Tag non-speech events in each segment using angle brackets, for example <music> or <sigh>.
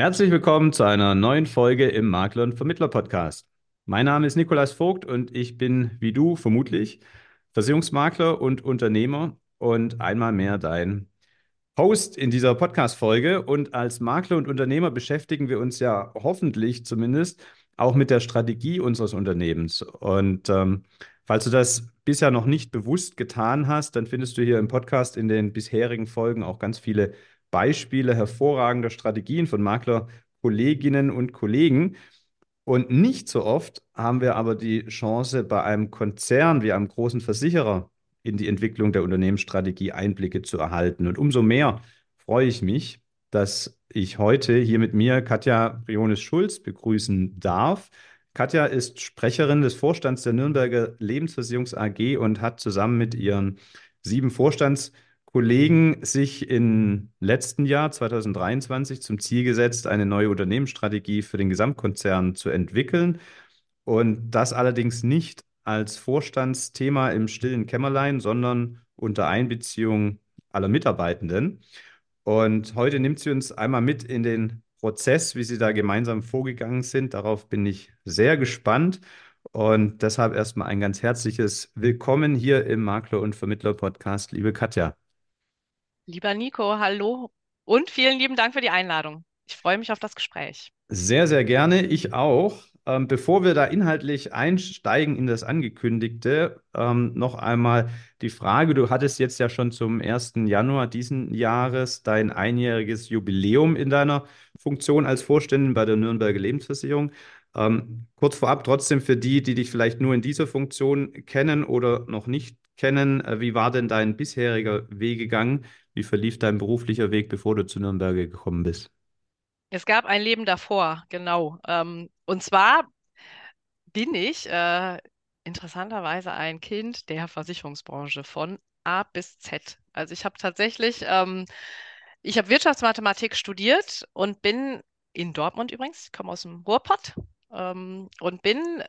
Herzlich willkommen zu einer neuen Folge im Makler- und Vermittler-Podcast. Mein Name ist Nikolas Vogt und ich bin, wie du vermutlich, Versicherungsmakler und Unternehmer und einmal mehr dein Host in dieser Podcast-Folge. Und als Makler und Unternehmer beschäftigen wir uns ja hoffentlich zumindest auch mit der Strategie unseres Unternehmens. Und ähm, falls du das bisher noch nicht bewusst getan hast, dann findest du hier im Podcast in den bisherigen Folgen auch ganz viele Beispiele hervorragender Strategien von Maklerkolleginnen und Kollegen. Und nicht so oft haben wir aber die Chance, bei einem Konzern wie einem großen Versicherer in die Entwicklung der Unternehmensstrategie Einblicke zu erhalten. Und umso mehr freue ich mich, dass ich heute hier mit mir Katja Briones-Schulz begrüßen darf. Katja ist Sprecherin des Vorstands der Nürnberger Lebensversicherungs AG und hat zusammen mit ihren sieben Vorstands Kollegen sich im letzten Jahr 2023 zum Ziel gesetzt, eine neue Unternehmensstrategie für den Gesamtkonzern zu entwickeln. Und das allerdings nicht als Vorstandsthema im stillen Kämmerlein, sondern unter Einbeziehung aller Mitarbeitenden. Und heute nimmt sie uns einmal mit in den Prozess, wie sie da gemeinsam vorgegangen sind. Darauf bin ich sehr gespannt. Und deshalb erstmal ein ganz herzliches Willkommen hier im Makler- und Vermittler-Podcast, liebe Katja. Lieber Nico, hallo und vielen lieben Dank für die Einladung. Ich freue mich auf das Gespräch. Sehr, sehr gerne. Ich auch. Ähm, bevor wir da inhaltlich einsteigen in das Angekündigte, ähm, noch einmal die Frage, du hattest jetzt ja schon zum 1. Januar diesen Jahres dein einjähriges Jubiläum in deiner Funktion als Vorständin bei der Nürnberger Lebensversicherung. Ähm, kurz vorab trotzdem für die, die dich vielleicht nur in dieser Funktion kennen oder noch nicht kennen, äh, wie war denn dein bisheriger Wegegang? Wie verlief dein beruflicher Weg, bevor du zu Nürnberger gekommen bist? Es gab ein Leben davor, genau. Ähm, und zwar bin ich äh, interessanterweise ein Kind der Versicherungsbranche von A bis Z. Also ich habe tatsächlich, ähm, ich habe Wirtschaftsmathematik studiert und bin in Dortmund übrigens, ich komme aus dem Ruhrpott ähm, und bin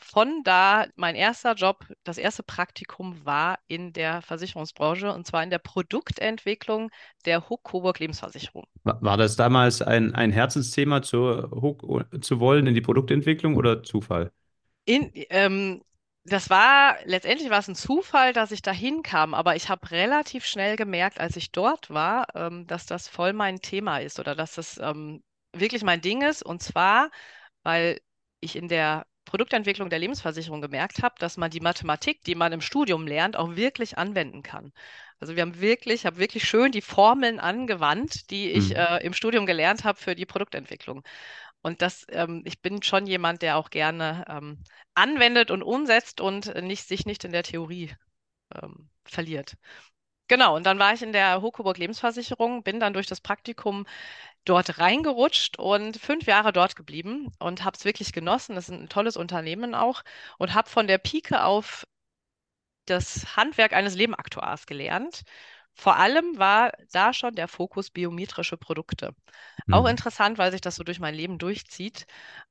von da, mein erster Job, das erste Praktikum war in der Versicherungsbranche und zwar in der Produktentwicklung der Huck Coburg Lebensversicherung. War das damals ein, ein Herzensthema zu, Huck, zu wollen in die Produktentwicklung oder Zufall? In, ähm, das war, letztendlich war es ein Zufall, dass ich da hinkam, aber ich habe relativ schnell gemerkt, als ich dort war, ähm, dass das voll mein Thema ist oder dass das ähm, wirklich mein Ding ist. Und zwar, weil ich in der Produktentwicklung der Lebensversicherung gemerkt habe, dass man die Mathematik, die man im Studium lernt, auch wirklich anwenden kann. Also wir haben wirklich, habe wirklich schön die Formeln angewandt, die ich mhm. äh, im Studium gelernt habe für die Produktentwicklung. Und das, ähm, ich bin schon jemand, der auch gerne ähm, anwendet und umsetzt und nicht, sich nicht in der Theorie ähm, verliert. Genau, und dann war ich in der Hokoburg Lebensversicherung, bin dann durch das Praktikum dort reingerutscht und fünf Jahre dort geblieben und habe es wirklich genossen. Das ist ein tolles Unternehmen auch und habe von der Pike auf das Handwerk eines Lebenaktuars gelernt. Vor allem war da schon der Fokus biometrische Produkte. Mhm. Auch interessant, weil sich das so durch mein Leben durchzieht.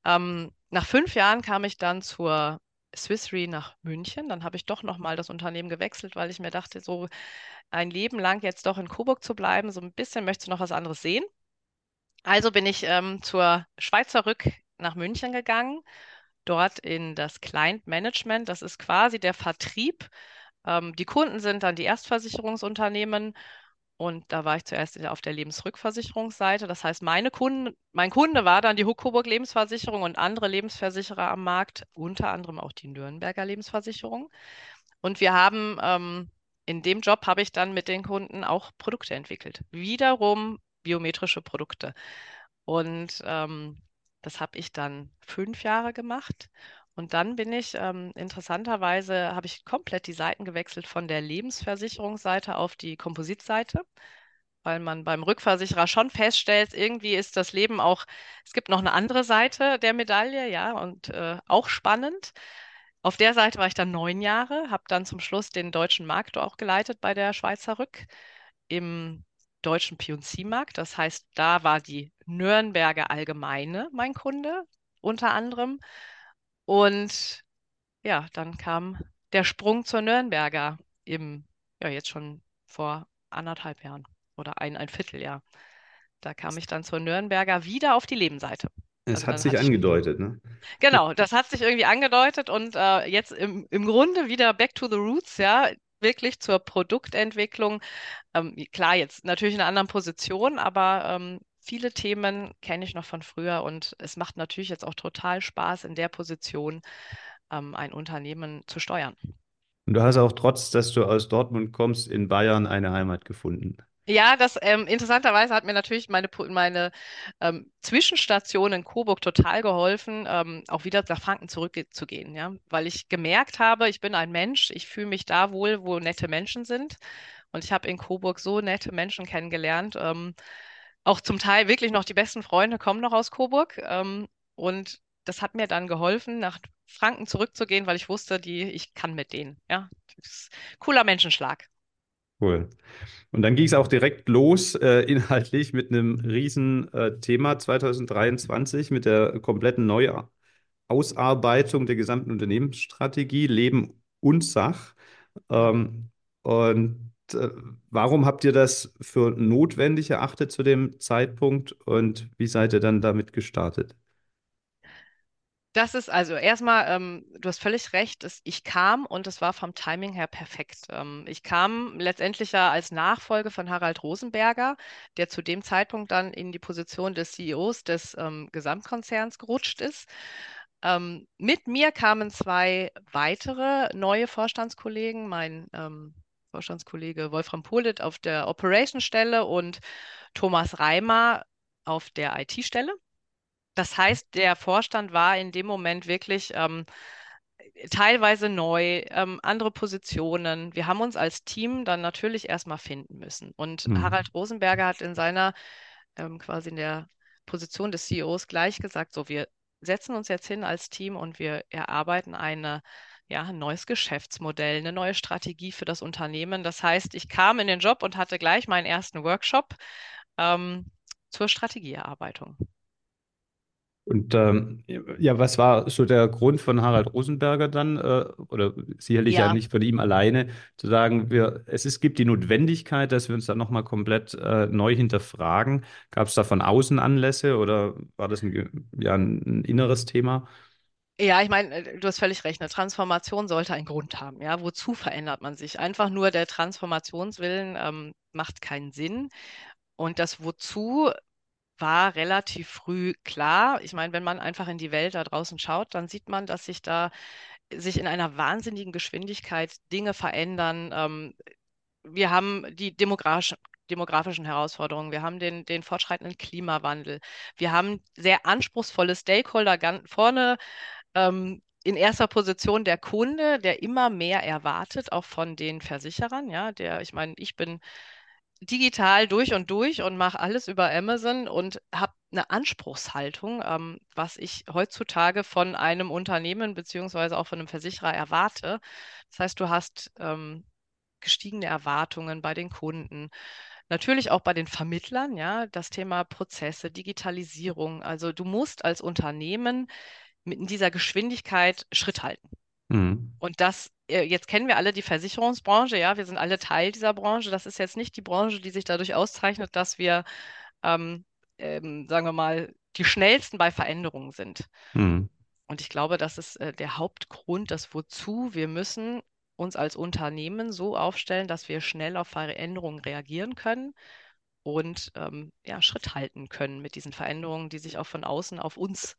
Ähm, nach fünf Jahren kam ich dann zur Swiss Re nach München. Dann habe ich doch nochmal das Unternehmen gewechselt, weil ich mir dachte, so ein Leben lang jetzt doch in Coburg zu bleiben, so ein bisschen möchtest du noch was anderes sehen. Also bin ich ähm, zur Schweizer Rück nach München gegangen, dort in das Client Management. Das ist quasi der Vertrieb. Ähm, die Kunden sind dann die Erstversicherungsunternehmen und da war ich zuerst auf der Lebensrückversicherungsseite. Das heißt, meine Kunden, mein Kunde war dann die Huck Coburg Lebensversicherung und andere Lebensversicherer am Markt, unter anderem auch die Nürnberger Lebensversicherung. Und wir haben ähm, in dem Job habe ich dann mit den Kunden auch Produkte entwickelt. Wiederum biometrische Produkte. Und ähm, das habe ich dann fünf Jahre gemacht. Und dann bin ich, ähm, interessanterweise, habe ich komplett die Seiten gewechselt von der Lebensversicherungsseite auf die Kompositseite, weil man beim Rückversicherer schon feststellt, irgendwie ist das Leben auch, es gibt noch eine andere Seite der Medaille, ja, und äh, auch spannend. Auf der Seite war ich dann neun Jahre, habe dann zum Schluss den deutschen Markt auch geleitet bei der Schweizer Rück im deutschen P&C-Markt. Das heißt, da war die Nürnberger Allgemeine mein Kunde unter anderem. Und ja, dann kam der Sprung zur Nürnberger im, ja, jetzt schon vor anderthalb Jahren oder ein, ein Vierteljahr. Da kam ich dann zur Nürnberger wieder auf die Lebenseite. Es Also hat sich angedeutet, ne? Genau, das hat sich irgendwie angedeutet und äh, jetzt im, im Grunde wieder back to the roots, ja, wirklich zur Produktentwicklung. Ähm, klar, jetzt natürlich in einer anderen Position, aber ähm, viele Themen kenne ich noch von früher und es macht natürlich jetzt auch total Spaß, in der Position ähm, ein Unternehmen zu steuern. Und du hast auch trotz, dass du aus Dortmund kommst, in Bayern eine Heimat gefunden. Ja, das ähm, interessanterweise hat mir natürlich meine, meine ähm, Zwischenstation in Coburg total geholfen, ähm, auch wieder nach Franken zurückzugehen, ja, weil ich gemerkt habe, ich bin ein Mensch, ich fühle mich da wohl, wo nette Menschen sind. Und ich habe in Coburg so nette Menschen kennengelernt. Ähm, auch zum Teil wirklich noch die besten Freunde kommen noch aus Coburg. Ähm, und das hat mir dann geholfen, nach Franken zurückzugehen, weil ich wusste, die, ich kann mit denen, ja. Cooler Menschenschlag. Cool. Und dann ging es auch direkt los, äh, inhaltlich mit einem riesen äh, Thema 2023, mit der kompletten Neuausarbeitung der gesamten Unternehmensstrategie, Leben und Sach. Ähm, und äh, warum habt ihr das für notwendig erachtet zu dem Zeitpunkt und wie seid ihr dann damit gestartet? Das ist also erstmal, ähm, du hast völlig recht, es, ich kam und es war vom Timing her perfekt. Ähm, ich kam letztendlich ja als Nachfolge von Harald Rosenberger, der zu dem Zeitpunkt dann in die Position des CEOs des ähm, Gesamtkonzerns gerutscht ist. Ähm, mit mir kamen zwei weitere neue Vorstandskollegen, mein ähm, Vorstandskollege Wolfram Polit auf der Operation-Stelle und Thomas Reimer auf der IT-Stelle. Das heißt, der Vorstand war in dem Moment wirklich ähm, teilweise neu, ähm, andere Positionen. Wir haben uns als Team dann natürlich erstmal finden müssen. Und Hm. Harald Rosenberger hat in seiner, ähm, quasi in der Position des CEOs gleich gesagt, so, wir setzen uns jetzt hin als Team und wir erarbeiten eine, ja, ein neues Geschäftsmodell, eine neue Strategie für das Unternehmen. Das heißt, ich kam in den Job und hatte gleich meinen ersten Workshop, ähm, zur Strategieerarbeitung. Und ähm, ja, was war so der Grund von Harald Rosenberger dann, äh, oder sicherlich ja Ja, nicht von ihm alleine, zu sagen, wir, es ist, gibt die Notwendigkeit, dass wir uns dann nochmal komplett äh, neu hinterfragen. Gab es da von außen Anlässe oder war das ein, ja, ein, ein inneres Thema? Ja, ich meine, äh, du hast völlig recht. Eine Transformation sollte einen Grund haben. Ja, wozu verändert man sich? Einfach nur der Transformationswillen ähm, macht keinen Sinn. Und das Wozu war relativ früh klar. Ich meine, wenn man einfach in die Welt da draußen schaut, dann sieht man, dass sich da sich in einer wahnsinnigen Geschwindigkeit Dinge verändern. Ähm, wir haben die demografischen demografischen Herausforderungen, wir haben den, den fortschreitenden Klimawandel, wir haben sehr anspruchsvolle Stakeholder ganz vorne ähm, in erster Position der Kunde, der immer mehr erwartet, auch von den Versicherern. Ja, der, ich meine, ich bin digital durch und durch und mache alles über Amazon und habe eine Anspruchshaltung, ähm, was ich heutzutage von einem Unternehmen beziehungsweise auch von einem Versicherer erwarte. Das heißt, du hast ähm, gestiegene Erwartungen bei den Kunden. Natürlich auch bei den Vermittlern, ja, das Thema Prozesse, Digitalisierung. Also du musst als Unternehmen mit dieser Geschwindigkeit Schritt halten. Hm. Und das, äh, jetzt kennen wir alle die Versicherungsbranche, ja, wir sind alle Teil dieser Branche. Das ist jetzt nicht die Branche, die sich dadurch auszeichnet, dass wir, ähm, ähm, sagen wir mal, die schnellsten bei Veränderungen sind. Hm. Und ich glaube, das ist äh, der Hauptgrund, das Wozu. Wir müssen uns als Unternehmen so aufstellen, dass wir schnell auf Veränderungen reagieren können und ähm, ja, Schritt halten können mit diesen Veränderungen, die sich auch von außen auf uns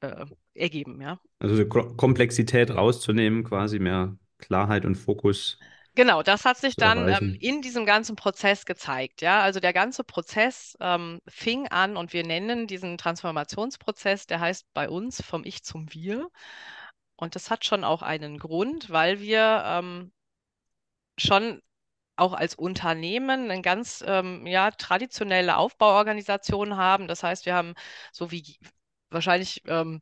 äh, ergeben, ja. Also Komplexität rauszunehmen, quasi mehr Klarheit und Fokus Genau, das hat sich dann ähm, in diesem ganzen Prozess gezeigt. Ja, also der ganze Prozess ähm, fing an und wir nennen diesen Transformationsprozess, der heißt bei uns vom Ich zum Wir. Und das hat schon auch einen Grund, weil wir ähm, schon auch als Unternehmen eine ganz ähm, ja, traditionelle Aufbauorganisation haben. Das heißt, wir haben so wie wahrscheinlich ähm,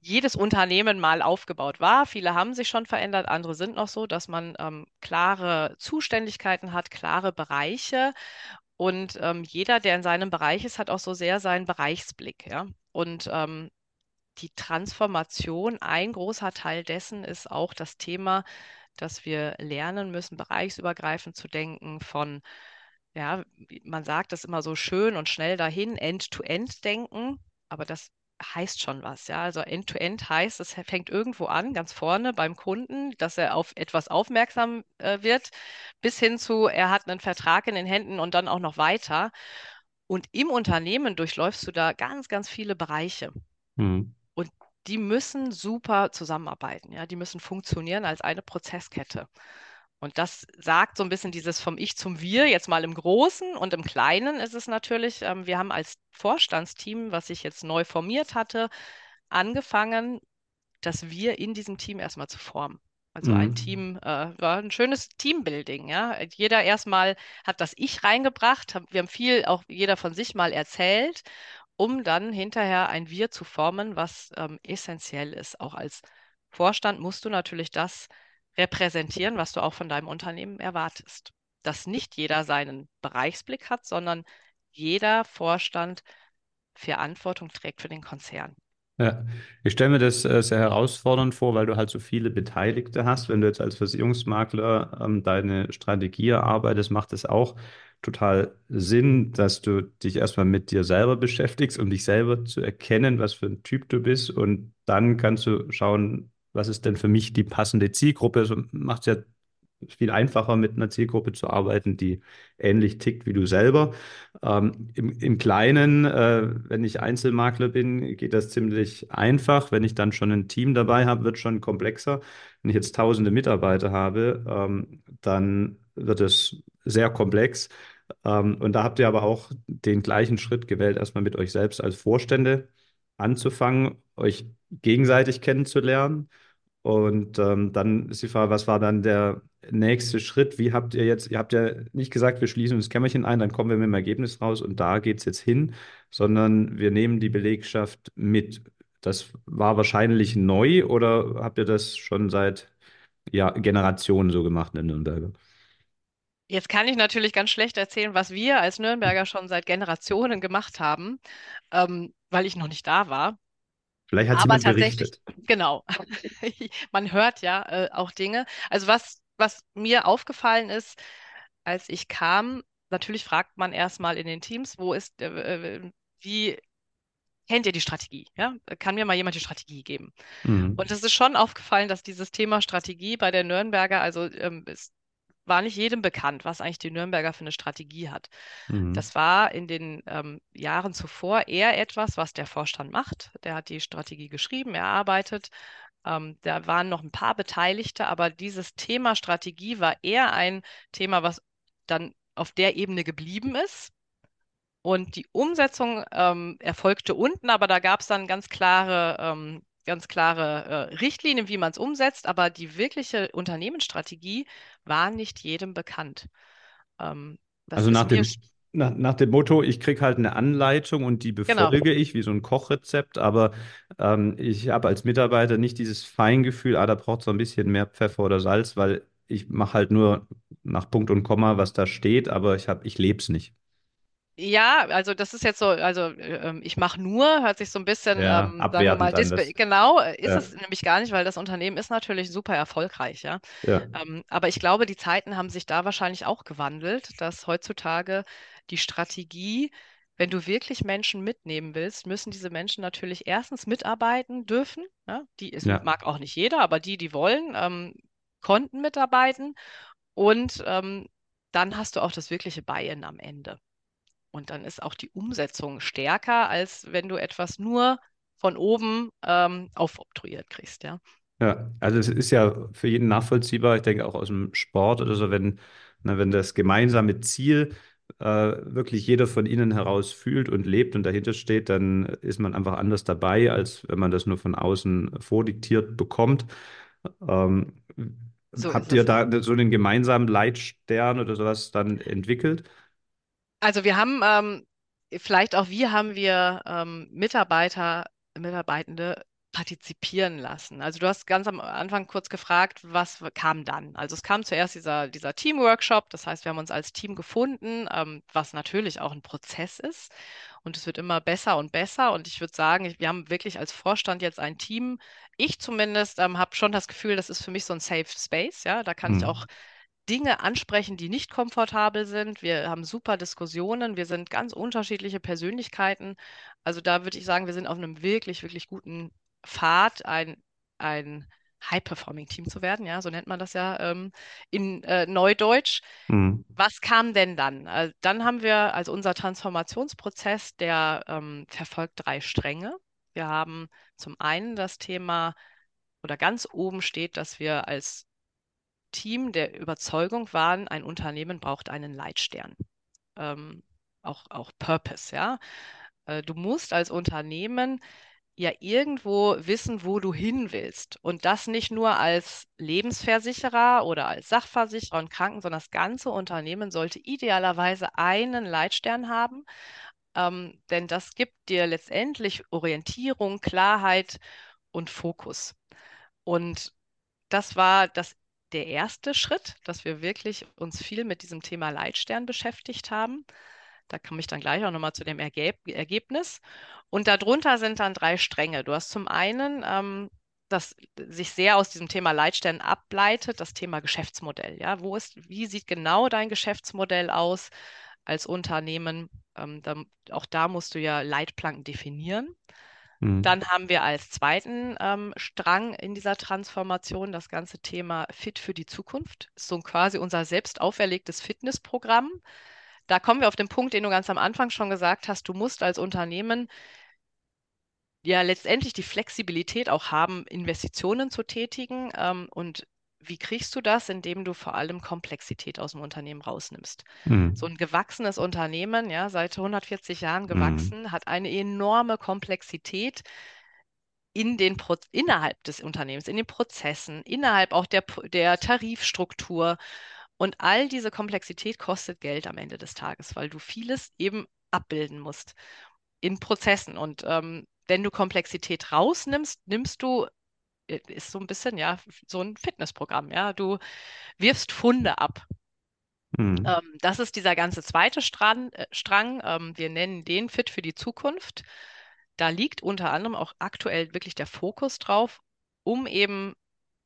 jedes Unternehmen mal aufgebaut war. Viele haben sich schon verändert, andere sind noch so, dass man ähm, klare Zuständigkeiten hat, klare Bereiche. Und ähm, jeder, der in seinem Bereich ist, hat auch so sehr seinen Bereichsblick. Ja? Und ähm, die Transformation, ein großer Teil dessen ist auch das Thema, dass wir lernen müssen, bereichsübergreifend zu denken, von ja, man sagt das immer so schön und schnell dahin, End-to-End denken, aber das heißt schon was, ja. Also End-to-End heißt, es fängt irgendwo an, ganz vorne beim Kunden, dass er auf etwas aufmerksam äh, wird, bis hin zu, er hat einen Vertrag in den Händen und dann auch noch weiter. Und im Unternehmen durchläufst du da ganz, ganz viele Bereiche. Mhm. Und die müssen super zusammenarbeiten, ja. Die müssen funktionieren als eine Prozesskette. Und das sagt so ein bisschen dieses vom Ich zum Wir, jetzt mal im Großen und im Kleinen ist es natürlich, ähm, wir haben als Vorstandsteam, was ich jetzt neu formiert hatte, angefangen, das Wir in diesem Team erstmal zu formen. Also ein Mhm. Team, äh, war ein schönes Teambuilding, ja. Jeder erstmal hat das Ich reingebracht, hab, wir haben viel auch jeder von sich mal erzählt, um dann hinterher ein Wir zu formen, was ähm, essentiell ist. Auch als Vorstand musst du natürlich das repräsentieren, was du auch von deinem Unternehmen erwartest. Dass nicht jeder seinen Bereichsblick hat, sondern jeder Vorstand Verantwortung trägt für den Konzern. Ja, ich stelle mir das äh, sehr herausfordernd vor, weil du halt so viele Beteiligte hast. Wenn du jetzt als Versicherungsmakler ähm, deine Strategie erarbeitest, macht es auch total Sinn, dass du dich erstmal mit dir selber beschäftigst, um dich selber zu erkennen, was für ein Typ du bist. Und dann kannst du schauen, was ist denn für mich die passende Zielgruppe. So macht es ja viel einfacher, mit einer Zielgruppe zu arbeiten, die ähnlich tickt wie du selber. Ähm, im, Im Kleinen, äh, wenn ich Einzelmakler bin, geht das ziemlich einfach. Wenn ich dann schon ein Team dabei habe, wird es schon komplexer. Wenn ich jetzt tausende Mitarbeiter habe, ähm, dann wird es sehr komplex. Ähm, und da habt ihr aber auch den gleichen Schritt gewählt, erstmal mit euch selbst als Vorstände anzufangen, euch gegenseitig kennenzulernen und ähm, dann ist die Frage, was war dann der nächste Schritt? Wie habt ihr jetzt, ihr habt ja nicht gesagt, wir schließen uns das Kämmerchen ein, dann kommen wir mit dem Ergebnis raus und da geht es jetzt hin, sondern wir nehmen die Belegschaft mit. Das war wahrscheinlich neu oder habt ihr das schon seit ja, Generationen so gemacht in Nürnberg? Jetzt kann ich natürlich ganz schlecht erzählen, was wir als Nürnberger schon seit Generationen gemacht haben, ähm, weil ich noch nicht da war. Vielleicht hat tatsächlich, berichtet. genau, <laughs> man hört ja äh, auch Dinge. Also was, was mir aufgefallen ist, als ich kam, natürlich fragt man erstmal in den Teams, wo ist, äh, äh, wie kennt ihr die Strategie? Ja? Kann mir mal jemand die Strategie geben? Mhm. Und es ist schon aufgefallen, dass dieses Thema Strategie bei der Nürnberger, also ähm, es war nicht jedem bekannt, was eigentlich die Nürnberger für eine Strategie hat. Mhm. Das war in den ähm, Jahren zuvor eher etwas, was der Vorstand macht. Der hat die Strategie geschrieben, erarbeitet. Ähm, da waren noch ein paar Beteiligte, aber dieses Thema Strategie war eher ein Thema, was dann auf der Ebene geblieben ist. Und die Umsetzung ähm, erfolgte unten, aber da gab es dann ganz klare, ähm, ganz klare äh, Richtlinien, wie man es umsetzt, aber die wirkliche Unternehmensstrategie war nicht jedem bekannt. Ähm, Also nach dem, nach, nach dem Motto, ich kriege halt eine Anleitung und die genau. befolge ich wie so ein Kochrezept, aber ähm, ich habe als Mitarbeiter nicht dieses Feingefühl, ah, da braucht es ein bisschen mehr Pfeffer oder Salz, weil ich mache halt nur nach Punkt und Komma, was da steht, aber ich ich lebe es nicht. Ja, also das ist jetzt so, also äh, ähm, ich mache nur, hört sich so ein bisschen, Ja, ähm, sagen wir mal, das. genau, äh, ist Ja, es nämlich gar nicht, weil das Unternehmen ist natürlich super erfolgreich, ja. ja, Ähm, aber ich glaube, die Zeiten haben sich da wahrscheinlich auch gewandelt, dass heutzutage die Strategie, wenn du wirklich Menschen mitnehmen willst, müssen diese Menschen natürlich erstens mitarbeiten dürfen. Ja? Die ist, mag auch nicht jeder, aber die, die wollen, ähm, konnten mitarbeiten. Und ähm, dann hast du auch das wirkliche Buy-in am Ende. Und dann ist auch die Umsetzung stärker, als wenn du etwas nur von oben ähm, aufoktroyiert kriegst, ja. ja. Also es ist ja für jeden nachvollziehbar, ich denke auch aus dem Sport oder so, wenn, na, wenn das gemeinsame Ziel äh, wirklich jeder von ihnen heraus fühlt und lebt und dahinter steht, dann ist man einfach anders dabei, als wenn man das nur von außen vordiktiert bekommt. Ähm, So habt ihr da so einen gemeinsamen Leitstern oder sowas dann entwickelt? Also wir haben, ähm, vielleicht auch wir haben wir ähm, Mitarbeiter, Mitarbeitende partizipieren lassen. Also du hast ganz am Anfang kurz gefragt, was kam dann? Also es kam zuerst dieser, dieser Teamworkshop, das heißt, wir haben uns als Team gefunden, ähm, was natürlich auch ein Prozess ist. Und es wird immer besser und besser. Und ich würde sagen, ich, wir haben wirklich als Vorstand jetzt ein Team. Ich zumindest ähm, habe schon das Gefühl, das ist für mich so ein Safe Space. Ja, da kann ich auch. Dinge ansprechen, die nicht komfortabel sind. Wir haben super Diskussionen. Wir sind ganz unterschiedliche Persönlichkeiten. Also da würde ich sagen, wir sind auf einem wirklich, wirklich guten Pfad, ein, ein High-Performing-Team zu werden. Ja, so nennt man das ja ähm, in äh, Neudeutsch. Mhm. Was kam denn dann? Also dann haben wir, also unser Transformationsprozess, der ähm, verfolgt drei Stränge. Wir haben zum einen das Thema, oder ganz oben steht, dass wir als Team der Überzeugung waren, ein Unternehmen braucht einen Leitstern. Ähm, auch, auch Purpose, ja. Äh, du musst als Unternehmen ja irgendwo wissen, wo du hin willst. Und das nicht nur als Lebensversicherer oder als Sachversicherer und Kranken, sondern das ganze Unternehmen sollte idealerweise einen Leitstern haben. Ähm, denn das gibt dir letztendlich Orientierung, Klarheit und Fokus. Und das war das, der erste Schritt, dass wir wirklich uns viel mit diesem Thema Leitstern beschäftigt haben. Da komme ich dann gleich auch nochmal zu dem Ergeb Ergebnis. Und darunter sind dann drei Stränge. Du hast zum einen, ähm, das sich sehr aus diesem Thema Leitstern ableitet, das Thema Geschäftsmodell. Ja, wo ist, wie sieht genau dein Geschäftsmodell aus als Unternehmen? Ähm, da, auch da musst du ja Leitplanken definieren. Mhm. Dann haben wir als zweiten ähm, Strang in dieser Transformation das ganze Thema Fit für die Zukunft. So quasi unser selbst auferlegtes Fitnessprogramm. Da kommen wir auf den Punkt, den du ganz am Anfang schon gesagt hast. Du musst als Unternehmen ja letztendlich die Flexibilität auch haben, Investitionen zu tätigen. Ähm, und wie kriegst du das? Indem du vor allem Komplexität aus dem Unternehmen rausnimmst. Mhm. So ein gewachsenes Unternehmen, ja, seit 140 Jahren Mhm. gewachsen, hat eine enorme Komplexität in den Pro innerhalb des Unternehmens, in den Prozessen, innerhalb auch der, der Tarifstruktur. Und all diese Komplexität kostet Geld am Ende des Tages, weil du vieles eben abbilden musst in Prozessen. Und ähm, wenn du Komplexität rausnimmst, nimmst du, ist so ein bisschen, ja, so ein Fitnessprogramm, ja. Du wirfst Funde ab. Mhm. Ähm, das ist dieser ganze zweite Strang. Äh, Strang. Ähm, wir nennen den Fit für die Zukunft. Da liegt unter anderem auch aktuell wirklich der Fokus drauf, um eben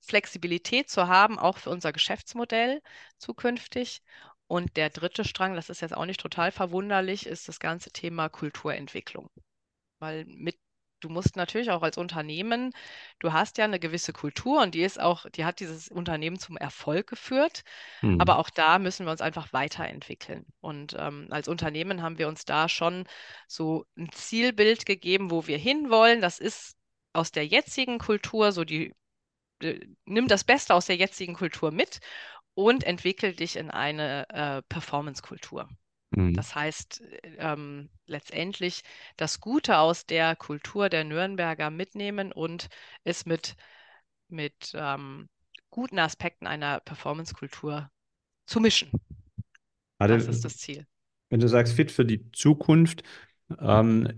Flexibilität zu haben, auch für unser Geschäftsmodell zukünftig. Und der dritte Strang, das ist jetzt auch nicht total verwunderlich, ist das ganze Thema Kulturentwicklung. Weil mit, du musst natürlich auch als Unternehmen, du hast ja eine gewisse Kultur und die ist auch, die hat dieses Unternehmen zum Erfolg geführt. Mhm. Aber auch da müssen wir uns einfach weiterentwickeln. Und ähm, als Unternehmen haben wir uns da schon so ein Zielbild gegeben, wo wir hinwollen. Das ist aus der jetzigen Kultur so die, äh, nimm das Beste aus der jetzigen Kultur mit und entwickel dich in eine äh, Performance-Kultur. Mhm. Das heißt, ähm, letztendlich das Gute aus der Kultur der Nürnberger mitnehmen und es mit, mit ähm, guten Aspekten einer Performance-Kultur zu mischen. Also, Das ist das Ziel. wenn du sagst fit für die Zukunft, ähm,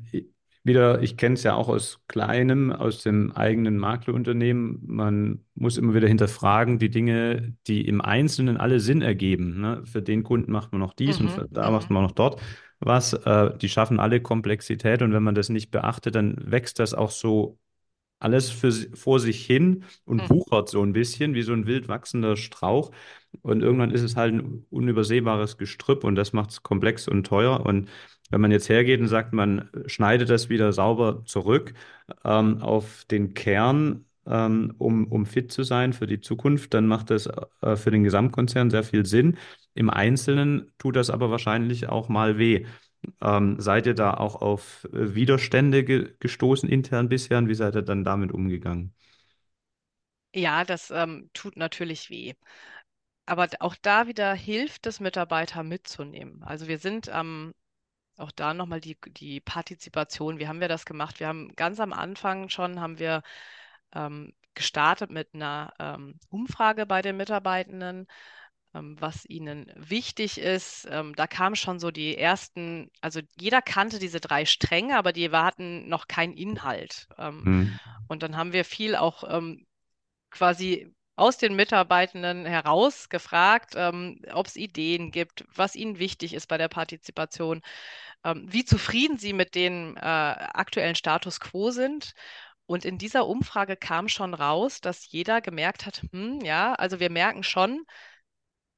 wieder, ich kenne es ja auch aus kleinem, aus dem eigenen Maklerunternehmen. Man muss immer wieder hinterfragen, die Dinge, die im Einzelnen alle Sinn ergeben. Ne? Für den Kunden macht man noch dies und Mhm, für, da mhm. macht man noch dort was. Äh, die schaffen alle Komplexität und wenn man das nicht beachtet, dann wächst das auch so alles für, vor sich hin und Mhm. wuchert so ein bisschen wie so ein wild wachsender Strauch. Und irgendwann ist es halt ein unübersehbares Gestrüpp und das macht es komplex und teuer. Und wenn man jetzt hergeht und sagt, man schneidet das wieder sauber zurück ähm, auf den Kern, ähm, um, um fit zu sein für die Zukunft, dann macht das äh, für den Gesamtkonzern sehr viel Sinn. Im Einzelnen tut das aber wahrscheinlich auch mal weh. Ähm, seid ihr da auch auf äh, Widerstände ge gestoßen intern bisher und wie seid ihr dann damit umgegangen? Ja, das ähm, tut natürlich weh. Aber auch da wieder hilft es, Mitarbeiter mitzunehmen. Also wir sind ähm, auch da nochmal die, die Partizipation. Wie haben wir das gemacht? Wir haben ganz am Anfang schon, haben wir ähm, gestartet mit einer ähm, Umfrage bei den Mitarbeitenden, ähm, was ihnen wichtig ist. Ähm, da kamen schon so die ersten, also jeder kannte diese drei Stränge, aber die hatten noch keinen Inhalt. Ähm, Hm. und dann haben wir viel auch ähm, quasi aus den Mitarbeitenden heraus gefragt, ähm, ob es Ideen gibt, was ihnen wichtig ist bei der Partizipation, ähm, wie zufrieden sie mit dem äh, aktuellen Status quo sind. Und in dieser Umfrage kam schon raus, dass jeder gemerkt hat, hm, ja, also wir merken schon,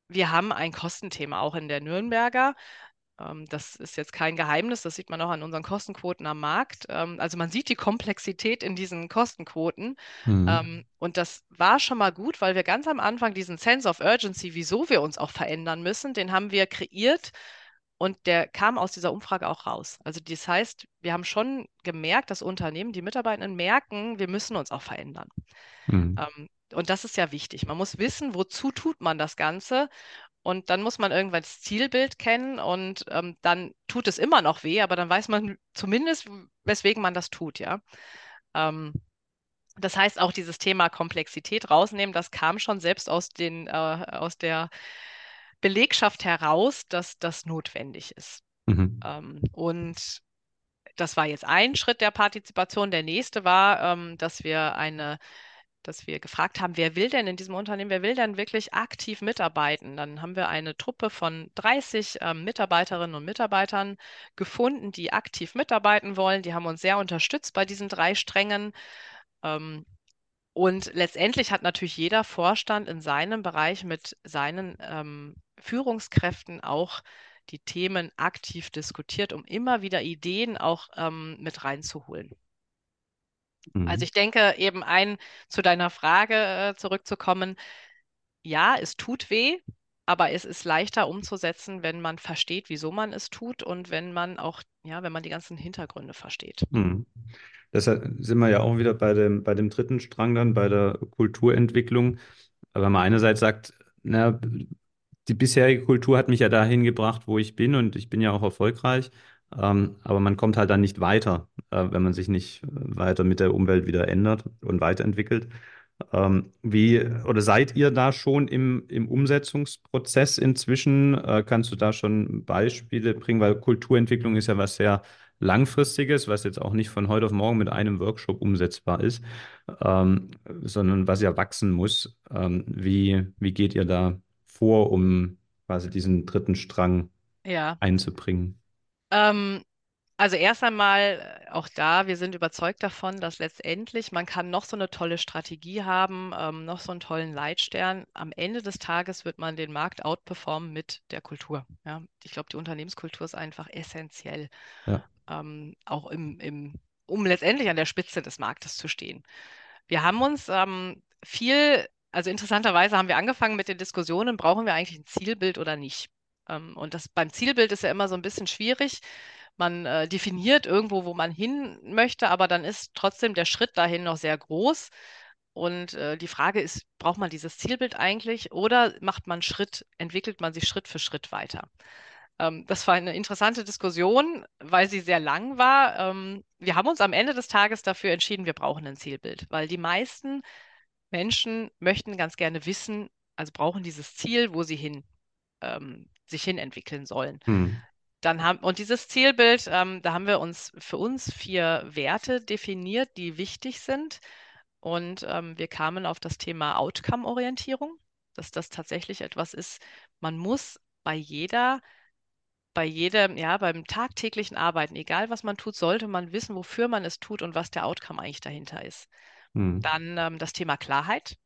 wir haben ein Kostenthema auch in der Nürnberger. Ähm, das ist jetzt kein Geheimnis, das sieht man auch an unseren Kostenquoten am Markt. Ähm, also man sieht die Komplexität in diesen Kostenquoten. Mhm. Ähm, und das war schon mal gut, weil wir ganz am Anfang diesen Sense of Urgency, wieso wir uns auch verändern müssen, den haben wir kreiert. Und der kam aus dieser Umfrage auch raus. Also das heißt, wir haben schon gemerkt, dass Unternehmen, die Mitarbeitenden merken, wir müssen uns auch verändern. Mhm. Und das ist ja wichtig. Man muss wissen, wozu tut man das Ganze. Und dann muss man irgendwann das Zielbild kennen und ähm, dann tut es immer noch weh, aber dann weiß man zumindest, weswegen man das tut, ja. Ähm, das heißt, auch dieses Thema Komplexität rausnehmen, das kam schon selbst aus den, äh, aus der Belegschaft heraus, dass das notwendig ist. Mhm. Ähm, und das war jetzt ein Schritt der Partizipation. Der nächste war, ähm, dass wir eine dass wir gefragt haben, wer will denn in diesem Unternehmen, wer will denn wirklich aktiv mitarbeiten? Dann haben wir eine Truppe von 30 ähm, Mitarbeiterinnen und Mitarbeitern gefunden, die aktiv mitarbeiten wollen. Die haben uns sehr unterstützt bei diesen drei Strängen. Ähm, und letztendlich hat natürlich jeder Vorstand in seinem Bereich mit seinen ähm, Führungskräften auch die Themen aktiv diskutiert, um immer wieder Ideen auch ähm, mit reinzuholen. Also Mhm. ich denke eben ein, zu deiner Frage äh, zurückzukommen, ja, es tut weh, aber es ist leichter umzusetzen, wenn man versteht, wieso man es tut und wenn man auch, ja, wenn man die ganzen Hintergründe versteht. Mhm. Deshalb sind wir ja auch wieder bei dem, bei dem dritten Strang dann, bei der Kulturentwicklung. Aber man einerseits sagt, na, die bisherige Kultur hat mich ja dahin gebracht, wo ich bin und ich bin ja auch erfolgreich. Ähm, aber man kommt halt dann nicht weiter, äh, wenn man sich nicht äh, weiter mit der Umwelt wieder ändert und weiterentwickelt. Ähm, wie oder seid ihr da schon im, im Umsetzungsprozess inzwischen? Äh, kannst du da schon Beispiele bringen? Weil Kulturentwicklung ist ja was sehr Langfristiges, was jetzt auch nicht von heute auf morgen mit einem Workshop umsetzbar ist, ähm, sondern was ja wachsen muss. Ähm, wie, wie geht ihr da vor, um quasi diesen dritten Strang Ja, einzubringen? Ähm, also erst einmal äh, auch da, wir sind überzeugt davon, dass letztendlich man kann noch so eine tolle Strategie haben, ähm, noch so einen tollen Leitstern. Am Ende des Tages wird man den Markt outperformen mit der Kultur. Ja, ich glaube, die Unternehmenskultur ist einfach essentiell. Ja. ähm, auch im, im, um letztendlich an der Spitze des Marktes zu stehen. Wir haben uns ähm, viel, also interessanterweise haben wir angefangen mit den Diskussionen, brauchen wir eigentlich ein Zielbild oder nicht? Ähm, und das beim Zielbild ist ja immer so ein bisschen schwierig. Man äh, definiert irgendwo, wo man hin möchte, aber dann ist trotzdem der Schritt dahin noch sehr groß. Und äh, die Frage ist, braucht man dieses Zielbild eigentlich oder macht man Schritt, entwickelt man sich Schritt für Schritt weiter? Ähm, das war eine interessante Diskussion, weil sie sehr lang war. Ähm, wir haben uns am Ende des Tages dafür entschieden, wir brauchen ein Zielbild, weil die meisten Menschen möchten ganz gerne wissen, also brauchen dieses Ziel, wo sie hin, ähm, sich hin entwickeln sollen. Hm. Dann haben, und dieses Zielbild, ähm, da haben wir uns für uns vier Werte definiert, die wichtig sind. Und ähm, wir kamen auf das Thema Outcome-Orientierung, dass das tatsächlich etwas ist, man muss bei jeder bei jedem, ja, beim tagtäglichen Arbeiten, egal was man tut, sollte man wissen, wofür man es tut und was der Outcome eigentlich dahinter ist. Hm. Dann ähm, das Thema Klarheit.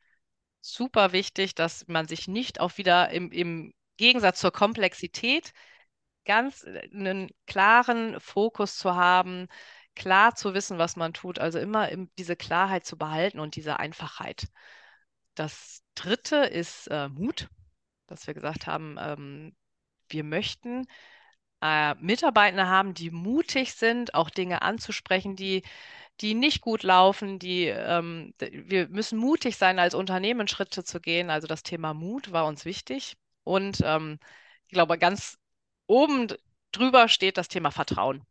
Super wichtig, dass man sich nicht auch wieder im, im Gegensatz zur Komplexität ganz äh, einen klaren Fokus zu haben, klar zu wissen, was man tut, also immer im, diese Klarheit zu behalten und diese Einfachheit. Das dritte ist äh, Mut, dass wir gesagt haben, ähm, wir möchten äh, Mitarbeitende haben, die mutig sind, auch Dinge anzusprechen, die, die nicht gut laufen, die ähm, wir müssen mutig sein, als Unternehmen Schritte zu gehen. Also das Thema Mut war uns wichtig. Und ähm, ich glaube, ganz oben drüber steht das Thema Vertrauen.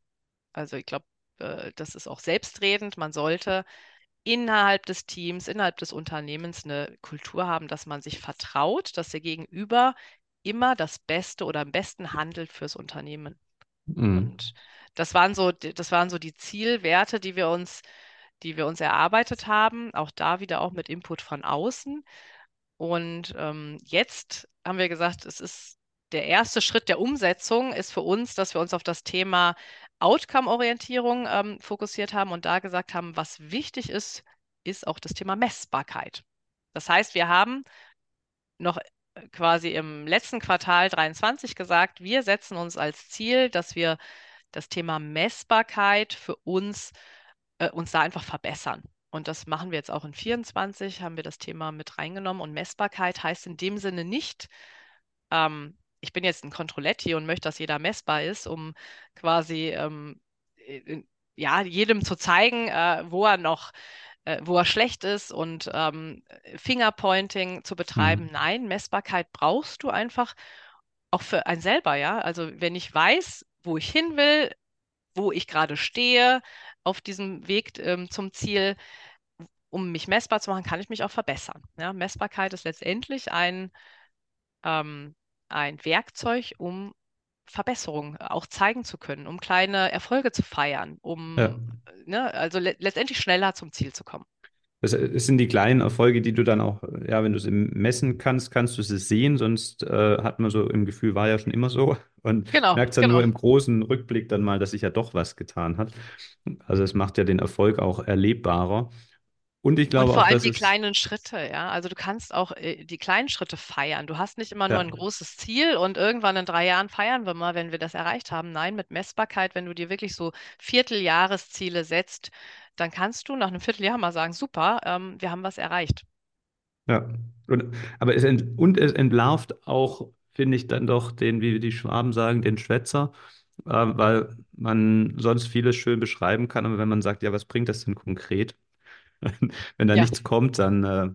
Also ich glaube, äh, das ist auch selbstredend. Man sollte innerhalb des Teams, innerhalb des Unternehmens eine Kultur haben, dass man sich vertraut, dass der Gegenüber immer das Beste oder am besten handelt fürs Unternehmen. Hm. Und das waren so, das waren so die Zielwerte, die wir uns, die wir uns erarbeitet haben, auch da wieder auch mit Input von außen. Und ähm, jetzt haben wir gesagt, es ist der erste Schritt der Umsetzung ist für uns, dass wir uns auf das Thema Outcome-Orientierung ähm, fokussiert haben und da gesagt haben, was wichtig ist, ist auch das Thema Messbarkeit. Das heißt, wir haben noch quasi im letzten Quartal 23 gesagt, wir setzen uns als Ziel, dass wir das Thema Messbarkeit für uns, äh, uns da einfach verbessern. Und das machen wir jetzt auch in 24, haben wir das Thema mit reingenommen. Und Messbarkeit heißt in dem Sinne nicht, ähm, ich bin jetzt ein Controletti und möchte, dass jeder messbar ist, um quasi ähm, ja, jedem zu zeigen, äh, wo er noch äh, wo er schlecht ist und ähm, Fingerpointing zu betreiben. Mhm. Nein, Messbarkeit brauchst du einfach auch für einen selber, ja. Also wenn ich weiß, wo ich hin will, wo ich gerade stehe auf diesem Weg ähm, zum Ziel, um mich messbar zu machen, kann ich mich auch verbessern. Ja? Messbarkeit ist letztendlich ein, ähm, ein Werkzeug, um Verbesserung auch zeigen zu können, um kleine Erfolge zu feiern, Ja. um ne, also le letztendlich schneller zum Ziel zu kommen. Das, das sind die kleinen Erfolge, die du dann auch, ja, wenn du sie messen kannst, kannst du sie sehen, sonst äh, hat man so im Gefühl, war ja schon immer so und Genau, merkt dann nur genau. im großen Rückblick dann mal, dass sich ja doch was getan hat. Also es macht ja den Erfolg auch erlebbarer. Und ich Und glaube vor auch, allem die kleinen Schritte, ja. Also du kannst auch äh, die kleinen Schritte feiern. Du hast nicht immer nur ja, ein großes Ziel und irgendwann in drei Jahren feiern wir mal, wenn wir das erreicht haben. Nein, mit Messbarkeit, wenn du dir wirklich so Vierteljahresziele setzt, dann kannst du nach einem Vierteljahr mal sagen, super, ähm, wir haben was erreicht. ja. Und, aber es, ent, und es entlarvt auch, finde ich, dann doch den, wie die Schwaben sagen, den Schwätzer, äh, weil man sonst vieles schön beschreiben kann, aber wenn man sagt, ja, was bringt das denn konkret? Wenn da Ja, nichts kommt, dann äh,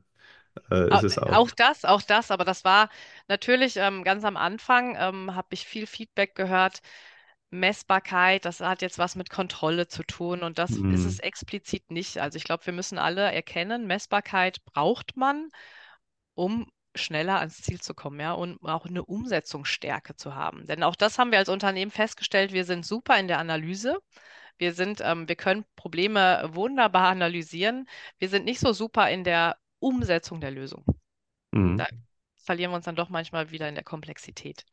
äh, ist es auch. Auch das, auch das, aber das war natürlich ähm, ganz am Anfang, ähm, habe ich viel Feedback gehört. Messbarkeit, das hat jetzt was mit Kontrolle zu tun und das ist es Hm, explizit nicht. Also ich glaube, wir müssen alle erkennen, Messbarkeit braucht man, um schneller ans Ziel zu kommen, ja, und auch eine Umsetzungsstärke zu haben. Denn auch das haben wir als Unternehmen festgestellt, wir sind super in der Analyse. Wir sind, ähm, wir können Probleme wunderbar analysieren. Wir sind nicht so super in der Umsetzung der Lösung. Da hm. verlieren wir uns dann doch manchmal wieder in der Komplexität.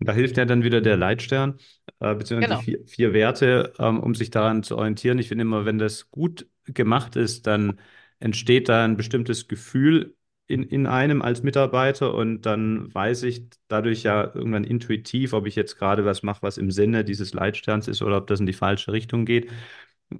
Da hilft ja dann wieder der Leitstern, äh, beziehungsweise die Genau. vier, vier Werte, ähm, um sich daran zu orientieren. Ich finde immer, wenn das gut gemacht ist, dann entsteht da ein bestimmtes Gefühl in, in einem als Mitarbeiter und dann weiß ich dadurch ja irgendwann intuitiv, ob ich jetzt gerade was mache, was im Sinne dieses Leitsterns ist oder ob das in die falsche Richtung geht.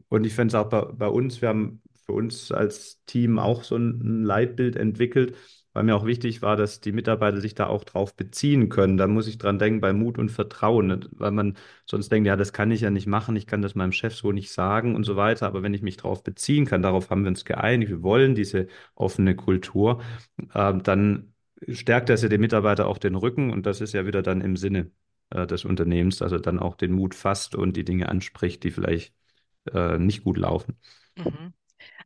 Und ich finde es auch bei, bei uns, wir haben für uns als Team auch so ein Leitbild entwickelt, weil mir auch wichtig war, dass die Mitarbeiter sich da auch drauf beziehen können. Da muss ich dran denken bei Mut und Vertrauen, ne? weil man sonst denkt, ja, das kann ich ja nicht machen, ich kann das meinem Chef so nicht sagen und so weiter. Aber wenn ich mich darauf beziehen kann, darauf haben wir uns geeinigt, wir wollen diese offene Kultur, ähm, dann stärkt das ja dem Mitarbeiter auch den Rücken und das ist ja wieder dann im Sinne äh, des Unternehmens, dass er dann auch den Mut fasst und die Dinge anspricht, die vielleicht äh, nicht gut laufen. Mhm.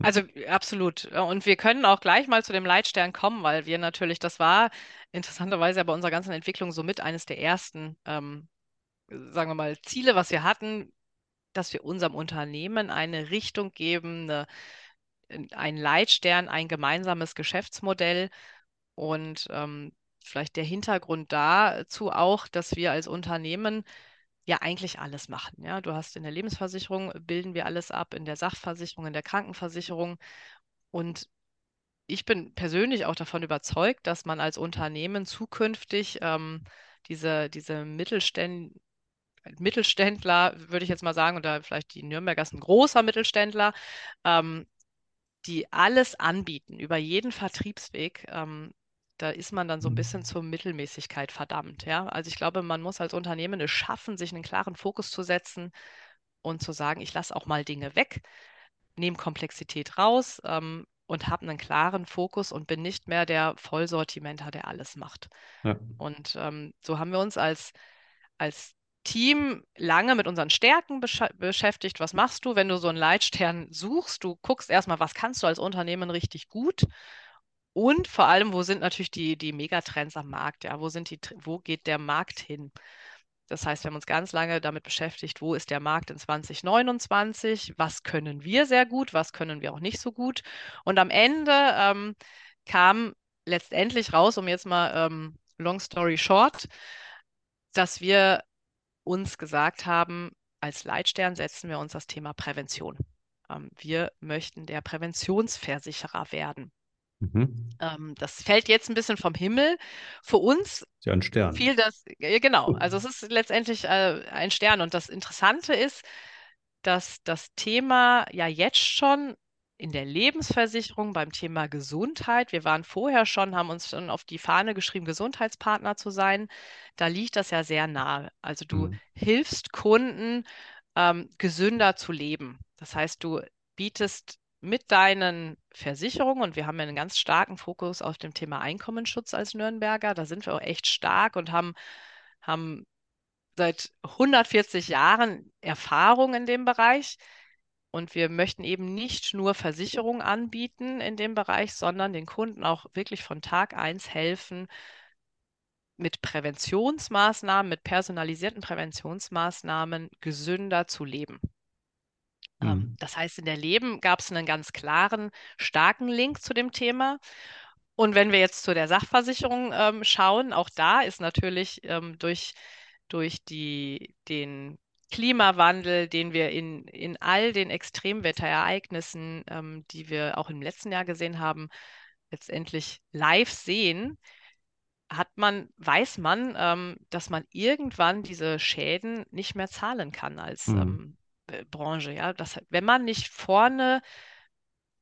Also absolut. Und wir können auch gleich mal zu dem Leitstern kommen, weil wir natürlich, das war interessanterweise ja bei unserer ganzen Entwicklung somit eines der ersten, ähm, sagen wir mal, Ziele, was wir hatten, dass wir unserem Unternehmen eine Richtung geben, eine, einen Leitstern, ein gemeinsames Geschäftsmodell und ähm, vielleicht der Hintergrund dazu auch, dass wir als Unternehmen ja eigentlich alles machen. Ja, du hast in der Lebensversicherung bilden wir alles ab, in der Sachversicherung, in der Krankenversicherung. Und ich bin persönlich auch davon überzeugt, dass man als Unternehmen zukünftig ähm, diese, diese Mittelständ Mittelständler, würde ich jetzt mal sagen, oder vielleicht die Nürnberger ein großer Mittelständler, ähm, die alles anbieten über jeden Vertriebsweg. Ähm, da ist man dann so ein bisschen zur Mittelmäßigkeit verdammt. Ja? Also ich glaube, man muss als Unternehmen es schaffen, sich einen klaren Fokus zu setzen und zu sagen, ich lasse auch mal Dinge weg, nehme Komplexität raus ähm, und habe einen klaren Fokus und bin nicht mehr der Vollsortimenter, der alles macht. Ja, Und ähm, so haben wir uns als, als Team lange mit unseren Stärken besch beschäftigt. Was machst du, wenn du so einen Leitstern suchst? Du guckst erstmal, was kannst du als Unternehmen richtig gut? Und vor allem, wo sind natürlich die, die Megatrends am Markt? Ja, wo sind die, wo geht der Markt hin? Das heißt, wir haben uns ganz lange damit beschäftigt, wo ist der Markt in 2029? Was können wir sehr gut? Was können wir auch nicht so gut? Und am Ende ähm, kam letztendlich raus, um jetzt mal ähm, long story short, dass wir uns gesagt haben, als Leitstern setzen wir uns das Thema Prävention. Ähm, wir möchten der Präventionsversicherer werden. Mhm. Ähm, das fällt jetzt ein bisschen vom Himmel. Für uns ja ein Stern. fiel das, äh, genau, also es ist letztendlich äh, ein Stern. Und das Interessante ist, dass das Thema ja jetzt schon in der Lebensversicherung beim Thema Gesundheit, wir waren vorher schon, haben uns schon auf die Fahne geschrieben, Gesundheitspartner zu sein. Da liegt das ja sehr nahe. Also du Mhm. hilfst Kunden, ähm, gesünder zu leben. Das heißt, du bietest mit deinen Versicherungen, und wir haben ja einen ganz starken Fokus auf dem Thema Einkommensschutz als Nürnberger, da sind wir auch echt stark und haben, haben seit 140 Jahren Erfahrung in dem Bereich. Und wir möchten eben nicht nur Versicherungen anbieten in dem Bereich, sondern den Kunden auch wirklich von Tag eins helfen, mit Präventionsmaßnahmen, mit personalisierten Präventionsmaßnahmen gesünder zu leben. Ähm, Mhm. das heißt, in der Leben gab es einen ganz klaren, starken Link zu dem Thema. Und wenn wir jetzt zu der Sachversicherung ähm, schauen, auch da ist natürlich ähm, durch, durch die, den Klimawandel, den wir in, in all den Extremwetterereignissen, ähm, die wir auch im letzten Jahr gesehen haben, letztendlich live sehen, hat man, weiß man, ähm, dass man irgendwann diese Schäden nicht mehr zahlen kann als Mhm. Äh, Branche. Ja, das, wenn man nicht vorne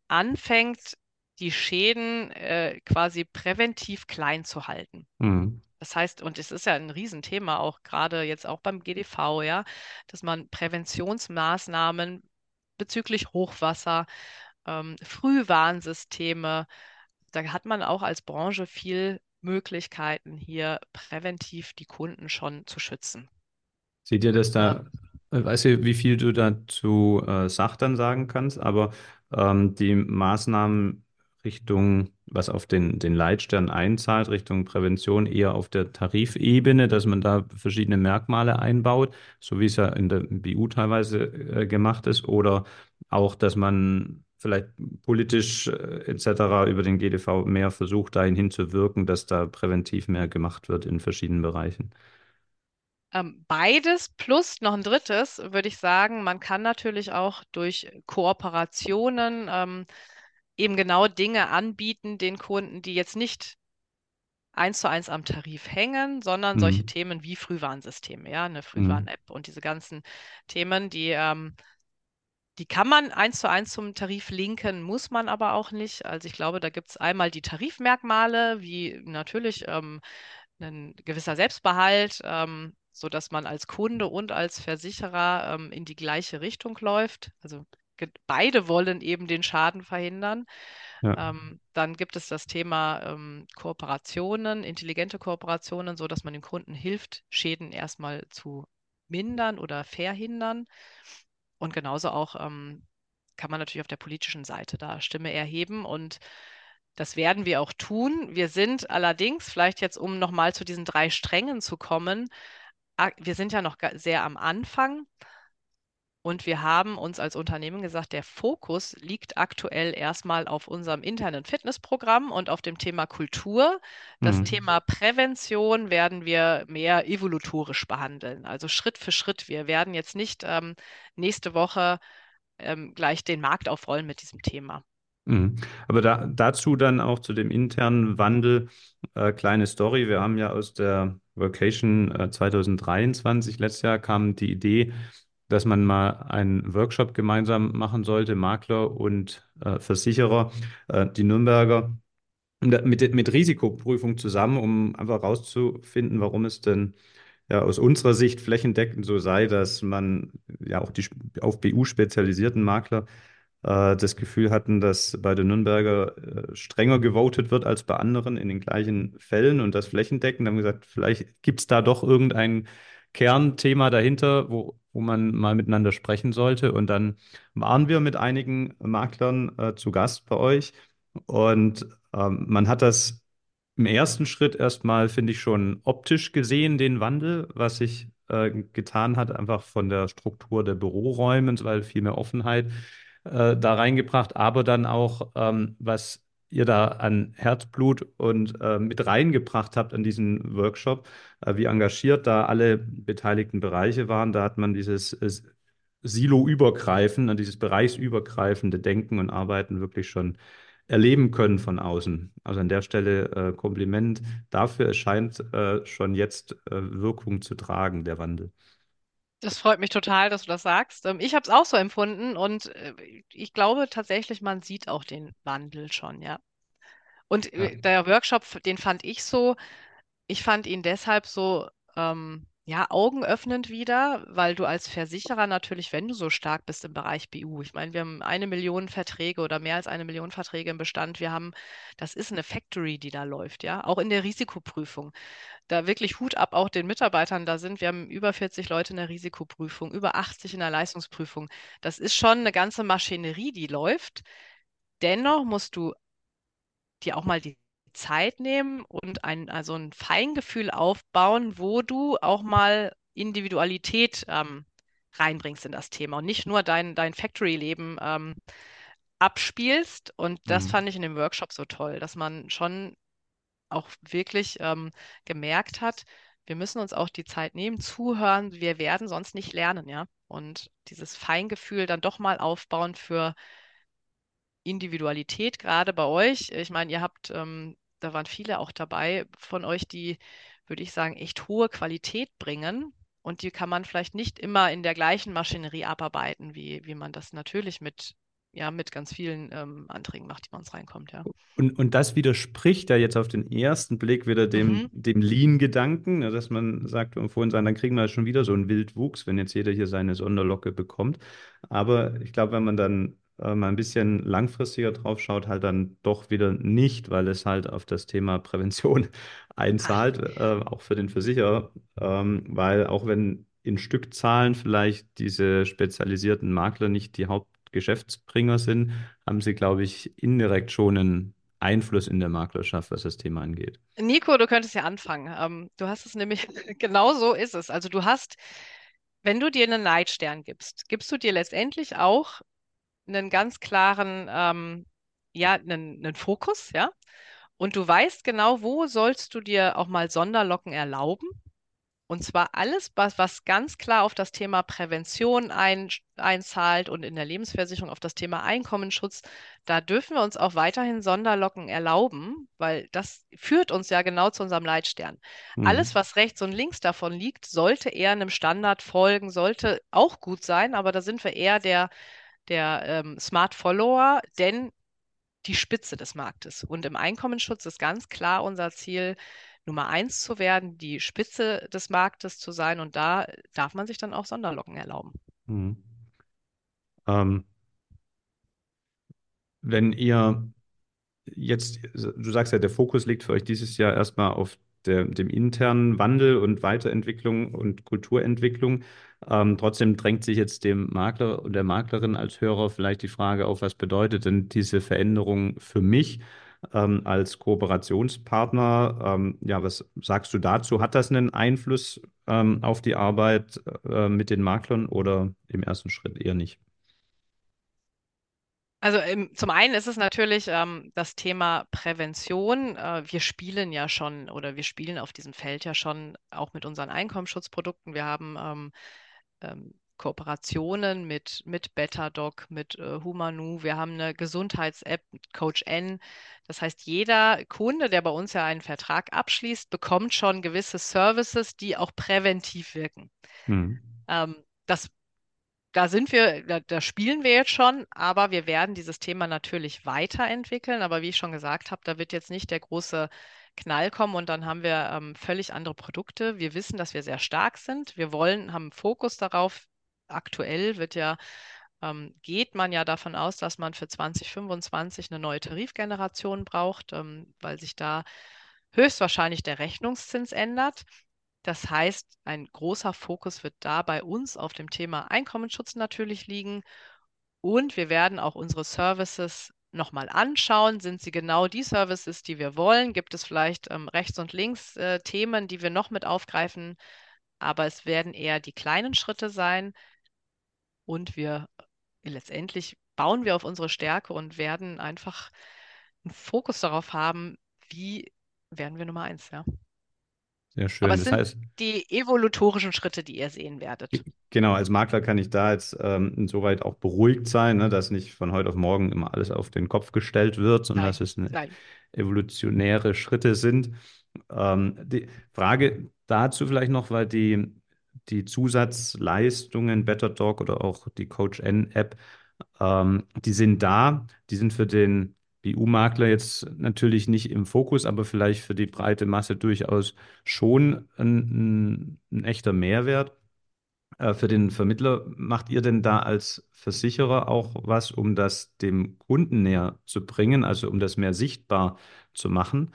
anfängt, die Schäden äh, quasi präventiv klein zu halten. Mhm. Das heißt, und es ist ja ein Riesenthema, auch gerade jetzt auch beim GDV, ja, dass man Präventionsmaßnahmen bezüglich Hochwasser, ähm, Frühwarnsysteme, da hat man auch als Branche viel Möglichkeiten, hier präventiv die Kunden schon zu schützen. Seht ihr das da, weiß ich, wie viel du dazu äh, Sach dann sagen kannst, aber ähm, die Maßnahmen Richtung, was auf den, den Leitstern einzahlt, Richtung Prävention eher auf der Tarifebene, dass man da verschiedene Merkmale einbaut, so wie es ja in der BU teilweise äh, gemacht ist, oder auch, dass man vielleicht politisch äh, etc. über den GDV mehr versucht, dahin hinzuwirken, dass da präventiv mehr gemacht wird in verschiedenen Bereichen. Ähm, beides plus noch ein drittes, würde ich sagen. Man kann natürlich auch durch Kooperationen ähm, eben genau Dinge anbieten den Kunden, die jetzt nicht eins zu eins am Tarif hängen, sondern solche Mhm. Themen wie Frühwarnsysteme, ja, eine Mhm. Frühwarn-App und diese ganzen Themen, die ähm, die kann man eins zu eins zum Tarif linken, muss man aber auch nicht. Also ich glaube, da gibt es einmal die Tarifmerkmale, wie natürlich ähm, ein gewisser Selbstbehalt, ähm, sodass man als Kunde und als Versicherer ähm, in die gleiche Richtung läuft. Also beide wollen eben den Schaden verhindern. Ja. Ähm, dann gibt es das Thema ähm, Kooperationen, intelligente Kooperationen, so dass man dem Kunden hilft, Schäden erstmal zu mindern oder verhindern. Und genauso auch ähm, kann man natürlich auf der politischen Seite da Stimme erheben und das werden wir auch tun. Wir sind allerdings, vielleicht jetzt, um nochmal zu diesen drei Strängen zu kommen, wir sind ja noch sehr am Anfang und wir haben uns als Unternehmen gesagt, der Fokus liegt aktuell erstmal auf unserem internen Fitnessprogramm und auf dem Thema Kultur. Das Mhm. Thema Prävention werden wir mehr evolutorisch behandeln, also Schritt für Schritt. Wir werden jetzt nicht ähm, nächste Woche ähm, gleich den Markt aufrollen mit diesem Thema. Mhm. Aber da, dazu dann auch zu dem internen Wandel, äh, kleine Story. Wir haben ja aus der Workation äh, 2023, letztes Jahr, kam die Idee, dass man mal einen Workshop gemeinsam machen sollte, Makler und äh, Versicherer, äh, die Nürnberger, mit, mit Risikoprüfung zusammen, um einfach herauszufinden, warum es denn ja, aus unserer Sicht flächendeckend so sei, dass man ja auch die auf BU spezialisierten Makler äh, das Gefühl hatten, dass bei den Nürnberger äh, strenger gewotet wird als bei anderen in den gleichen Fällen und das flächendeckend. Dann haben gesagt, vielleicht gibt es da doch irgendein Kernthema dahinter, wo, wo man mal miteinander sprechen sollte. Und dann waren wir mit einigen Maklern äh, zu Gast bei euch und ähm, man hat das im ersten Schritt erstmal, finde ich, schon optisch gesehen, den Wandel, was sich äh, getan hat, einfach von der Struktur der Büroräume weiter, viel mehr Offenheit äh, da reingebracht, aber dann auch, ähm, was ihr da an Herzblut und äh, mit reingebracht habt an diesen Workshop, äh, wie engagiert da alle beteiligten Bereiche waren. Da hat man dieses äh, Silo-übergreifende, dieses bereichsübergreifende Denken und Arbeiten wirklich schon erleben können von außen. Also an der Stelle äh, Kompliment dafür. Es scheint äh, schon jetzt Wirkung zu tragen, der Wandel. Das freut mich total, dass du das sagst. Ähm, Ich habe es auch so empfunden und äh, ich glaube tatsächlich, man sieht auch den Wandel schon, ja. Und Ja. äh, der Workshop, den fand ich so, ich fand ihn deshalb so, ähm, ja, augenöffnend wieder, weil du als Versicherer natürlich, wenn du so stark bist im Bereich BU, ich meine, wir haben eine Million Verträge oder mehr als eine Million Verträge im Bestand. Wir haben, das ist eine Factory, die da läuft, ja, auch in der Risikoprüfung. Da wirklich Hut ab auch den Mitarbeitern da sind. Wir haben über 40 Leute in der Risikoprüfung, über 80 in der Leistungsprüfung. Das ist schon eine ganze Maschinerie, die läuft. Dennoch musst du dir auch mal die Zeit nehmen und ein, also ein Feingefühl aufbauen, wo du auch mal Individualität ähm, reinbringst in das Thema und nicht nur dein, dein Factory-Leben ähm, abspielst. Und das Mhm. fand ich in dem Workshop so toll, dass man schon auch wirklich ähm, gemerkt hat, wir müssen uns auch die Zeit nehmen, zuhören, wir werden sonst nicht lernen, ja. Und dieses Feingefühl dann doch mal aufbauen für Individualität, gerade bei euch. Ich meine, ihr habt, ähm, da waren viele auch dabei von euch, die, würde ich sagen, echt hohe Qualität bringen. Und die kann man vielleicht nicht immer in der gleichen Maschinerie abarbeiten, wie, wie man das natürlich mit, ja, mit ganz vielen ähm, Anträgen macht, die bei uns reinkommt, ja. Und, und das widerspricht ja jetzt auf den ersten Blick wieder dem, Mhm. dem Lean-Gedanken, ne, dass man sagt, wir vorhin sagen, dann kriegen wir schon wieder so einen Wildwuchs, wenn jetzt jeder hier seine Sonderlocke bekommt. Aber ich glaube, wenn man dann mal ein bisschen langfristiger drauf schaut, halt dann doch wieder nicht, weil es halt auf das Thema Prävention <laughs> einzahlt, äh, auch für den Versicherer, ähm, weil auch wenn in Stückzahlen vielleicht diese spezialisierten Makler nicht die Hauptgeschäftsbringer sind, haben sie, glaube ich, indirekt schon einen Einfluss in der Maklerschaft, was das Thema angeht. Nico, du könntest ja anfangen. Ähm, du hast es nämlich, <laughs> genau so ist es. Also du hast, wenn du dir einen Leitstern gibst, gibst du dir letztendlich auch einen ganz klaren, ähm, ja, einen, einen Fokus, ja. Und du weißt genau, wo sollst du dir auch mal Sonderlocken erlauben und zwar alles, was, was ganz klar auf das Thema Prävention ein, einzahlt und in der Lebensversicherung auf das Thema Einkommensschutz, da dürfen wir uns auch weiterhin Sonderlocken erlauben, weil das führt uns ja genau zu unserem Leitstern. Alles, Mhm. was rechts und links davon liegt, sollte eher einem Standard folgen, sollte auch gut sein, aber da sind wir eher der, der ähm, Smart Follower, denn die Spitze des Marktes. Und im Einkommensschutz ist ganz klar unser Ziel, Nummer eins zu werden, die Spitze des Marktes zu sein. Und da darf man sich dann auch Sonderlocken erlauben. Mhm. Ähm, wenn ihr jetzt, du sagst ja, der Fokus liegt für euch dieses Jahr erstmal auf der, dem internen Wandel und Weiterentwicklung und Kulturentwicklung. Ähm, trotzdem drängt sich jetzt dem Makler und der Maklerin als Hörer vielleicht die Frage auf, was bedeutet denn diese Veränderung für mich ähm, als Kooperationspartner? Ähm, ja, was sagst du dazu? Hat das einen Einfluss ähm, auf die Arbeit äh, mit den Maklern oder im ersten Schritt eher nicht? Also ähm, zum einen ist es natürlich ähm, das Thema Prävention. Äh, wir spielen ja schon oder wir spielen auf diesem Feld ja schon auch mit unseren Einkommensschutzprodukten. Wir haben ähm, ähm, Kooperationen mit, mit Betadoc, mit äh, Humanu. Wir haben eine Gesundheits-App, mit Coach N. Das heißt, jeder Kunde, der bei uns ja einen Vertrag abschließt, bekommt schon gewisse Services, die auch präventiv wirken. Hm. Das da sind wir, da, da spielen wir jetzt schon, aber wir werden dieses Thema natürlich weiterentwickeln. Aber wie ich schon gesagt habe, da wird jetzt nicht der große Knall kommen und dann haben wir ähm, völlig andere Produkte. Wir wissen, dass wir sehr stark sind. Wir wollen, haben Fokus darauf. Aktuell wird ja, ähm, geht man ja davon aus, dass man für 2025 eine neue Tarifgeneration braucht, ähm, weil sich da höchstwahrscheinlich der Rechnungszins ändert. Das heißt, ein großer Fokus wird da bei uns auf dem Thema Einkommensschutz natürlich liegen. Und wir werden auch unsere Services nochmal anschauen. Sind sie genau die Services, die wir wollen? Gibt es vielleicht ähm, rechts und links äh, Themen, die wir noch mit aufgreifen? Aber es werden eher die kleinen Schritte sein. Und wir letztendlich bauen wir auf unsere Stärke und werden einfach einen Fokus darauf haben, wie werden wir Nummer eins, ja. Sehr Aber schön. es Das sind heißt, die evolutorischen Schritte, die ihr sehen werdet. Genau, als Makler kann ich da jetzt ähm, insoweit auch beruhigt sein, ne, dass nicht von heute auf morgen immer alles auf den Kopf gestellt wird, sondern dass Nein, es eine nein. evolutionäre Schritte sind. Ähm, die Frage dazu vielleicht noch, weil die, die Zusatzleistungen Better Dog oder auch die Coach N-App, ähm, die sind da, die sind für den BU-Makler jetzt natürlich nicht im Fokus, aber vielleicht für die breite Masse durchaus schon ein, ein, ein echter Mehrwert. Äh, Für den Vermittler macht ihr denn da als Versicherer auch was, um das dem Kunden näher zu bringen, also um das mehr sichtbar zu machen?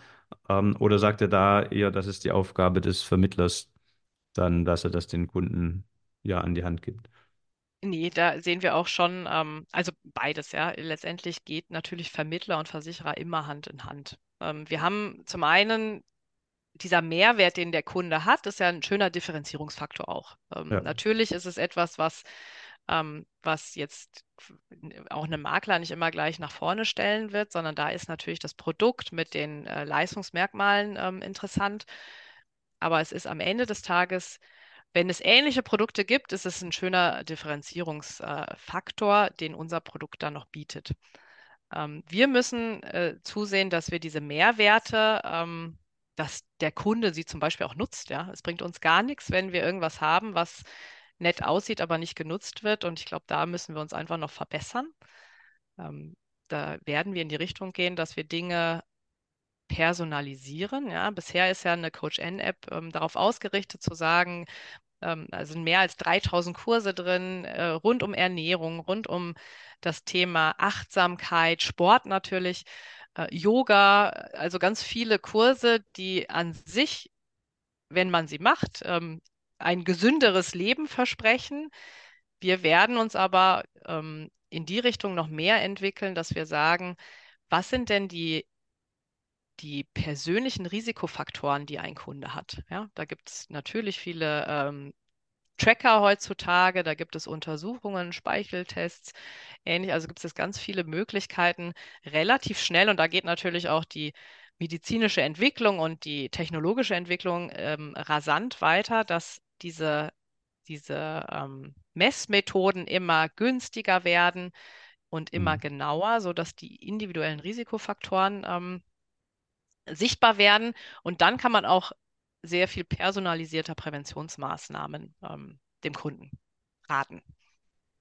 Ähm, Oder sagt ihr da eher, das ist die Aufgabe des Vermittlers, dann, dass er das den Kunden ja an die Hand gibt? Nee, da sehen wir auch schon, ähm, also beides, ja. Letztendlich geht natürlich Vermittler und Versicherer immer Hand in Hand. Ähm, wir haben zum einen dieser Mehrwert, den der Kunde hat, ist ja ein schöner Differenzierungsfaktor auch. Ähm, Ja. natürlich ist es etwas, was, ähm, was jetzt auch einem Makler nicht immer gleich nach vorne stellen wird, sondern da ist natürlich das Produkt mit den äh, Leistungsmerkmalen ähm, interessant. Aber es ist am Ende des Tages, wenn es ähnliche Produkte gibt, ist es ein schöner Differenzierungsfaktor, den unser Produkt dann noch bietet. Ähm, wir müssen äh, zusehen, dass wir diese Mehrwerte, ähm, dass der Kunde sie zum Beispiel auch nutzt. Es bringt uns gar nichts, wenn wir irgendwas haben, was nett aussieht, aber nicht genutzt wird. Und ich glaube, da müssen wir uns einfach noch verbessern. Ähm, da werden wir in die Richtung gehen, dass wir Dinge personalisieren. Ja, bisher ist ja eine Coach N-App ähm, darauf ausgerichtet zu sagen, also mehr als 3000 Kurse drin, äh, rund um Ernährung, rund um das Thema Achtsamkeit, Sport natürlich, äh, Yoga, also ganz viele Kurse, die an sich, wenn man sie macht, ähm, ein gesünderes Leben versprechen. Wir werden uns aber ähm, in die Richtung noch mehr entwickeln, dass wir sagen, was sind denn die die persönlichen Risikofaktoren, die ein Kunde hat. Ja, da gibt es natürlich viele ähm, Tracker heutzutage, da gibt es Untersuchungen, Speicheltests, ähnlich. Also gibt es ganz viele Möglichkeiten, relativ schnell, und da geht natürlich auch die medizinische Entwicklung und die technologische Entwicklung ähm, rasant weiter, dass diese, diese ähm, Messmethoden immer günstiger werden und immer Hm. genauer, sodass die individuellen Risikofaktoren ähm, sichtbar werden. Und dann kann man auch sehr viel personalisierter Präventionsmaßnahmen ähm, dem Kunden raten.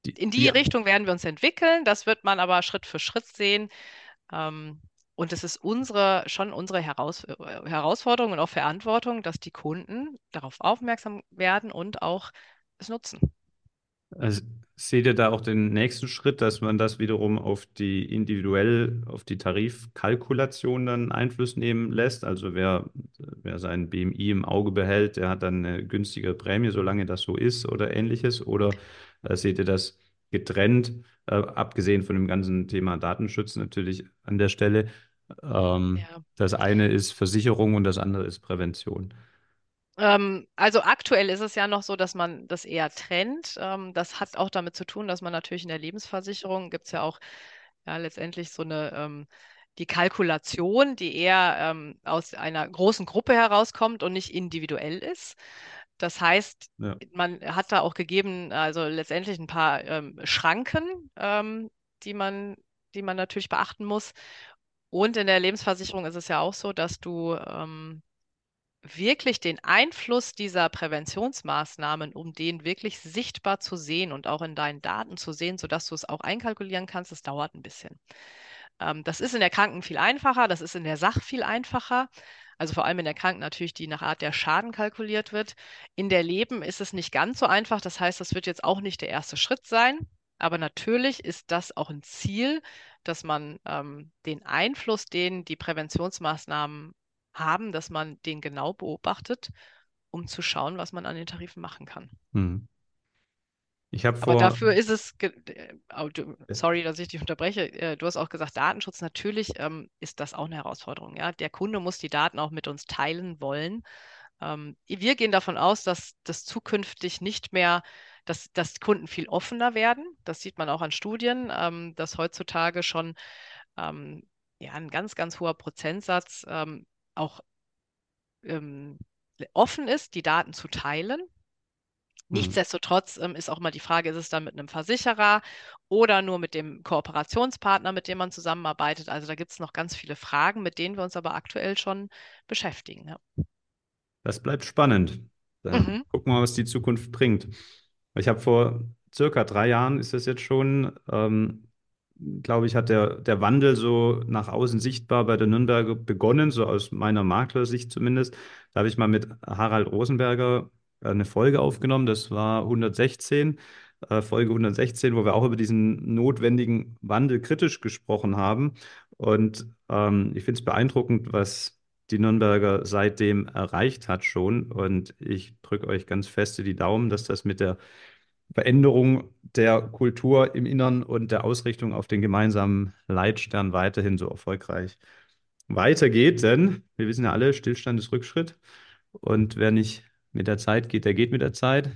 Die, In die die, Richtung werden wir uns entwickeln. Das wird man aber Schritt für Schritt sehen. Ähm, und es ist unsere, schon unsere Heraus äh, Herausforderung und auch Verantwortung, dass die Kunden darauf aufmerksam werden und auch es nutzen. Also seht ihr da auch den nächsten Schritt, dass man das wiederum auf die individuell, auf die Tarifkalkulation dann Einfluss nehmen lässt? Also wer, wer sein BMI im Auge behält, der hat dann eine günstigere Prämie, solange das so ist oder ähnliches? Oder äh, seht ihr das getrennt, äh, abgesehen von dem ganzen Thema Datenschutz natürlich an der Stelle? Ähm, Ja. das eine ist Versicherung und das andere ist Prävention. Ähm, also aktuell ist es ja noch so, dass man das eher trennt. Ähm, das hat auch damit zu tun, dass man natürlich in der Lebensversicherung gibt es ja auch ja, letztendlich so eine ähm, die Kalkulation, die eher ähm, aus einer großen Gruppe herauskommt und nicht individuell ist. Das heißt, Ja. man hat da auch gegeben, also letztendlich ein paar ähm, Schranken, ähm, die man, die man natürlich beachten muss. Und in der Lebensversicherung ist es ja auch so, dass du ähm, wirklich den Einfluss dieser Präventionsmaßnahmen, um den wirklich sichtbar zu sehen und auch in deinen Daten zu sehen, sodass du es auch einkalkulieren kannst, das dauert ein bisschen. Ähm, das ist in der Kranken viel einfacher, das ist in der Sach viel einfacher. Also vor allem in der Kranken natürlich, die nach Art der Schaden kalkuliert wird. In der Leben ist es nicht ganz so einfach. Das heißt, das wird jetzt auch nicht der erste Schritt sein. Aber natürlich ist das auch ein Ziel, dass man ähm, den Einfluss, den die Präventionsmaßnahmen haben, dass man den genau beobachtet, um zu schauen, was man an den Tarifen machen kann. Hm. Ich habe Aber vor, dafür ist es, äh, oh, du- sorry, dass ich dich unterbreche. Äh, Du hast auch gesagt, Datenschutz, natürlich ähm, ist das auch eine Herausforderung. Ja? Der Kunde muss die Daten auch mit uns teilen wollen. Ähm, wir gehen davon aus, dass das zukünftig nicht mehr, dass, dass Kunden viel offener werden. Das sieht man auch an Studien, ähm, dass heutzutage schon ähm, ja, ein ganz, ganz hoher Prozentsatz ähm, auch ähm, offen ist, die Daten zu teilen. Hm. Nichtsdestotrotz ähm, ist auch mal die Frage, ist es dann mit einem Versicherer oder nur mit dem Kooperationspartner, mit dem man zusammenarbeitet? Also da gibt es noch ganz viele Fragen, mit denen wir uns aber aktuell schon beschäftigen. Ja. Das bleibt spannend. Dann Mhm. gucken wir mal, was die Zukunft bringt. Ich habe vor circa drei Jahren, ist das jetzt schon, ähm, glaube ich, hat der, der Wandel so nach außen sichtbar bei der Nürnberger begonnen, so aus meiner Maklersicht zumindest. Da habe ich mal mit Harald Rosenberger eine Folge aufgenommen, das war 116, äh, Folge 116, wo wir auch über diesen notwendigen Wandel kritisch gesprochen haben. Und ähm, ich finde es beeindruckend, was die Nürnberger seitdem erreicht hat schon. Und ich drücke euch ganz feste die Daumen, dass das mit der Veränderung der Kultur im Innern und der Ausrichtung auf den gemeinsamen Leitstern weiterhin so erfolgreich weitergeht. Denn wir wissen ja alle, Stillstand ist Rückschritt. Und wer nicht mit der Zeit geht, der geht mit der Zeit.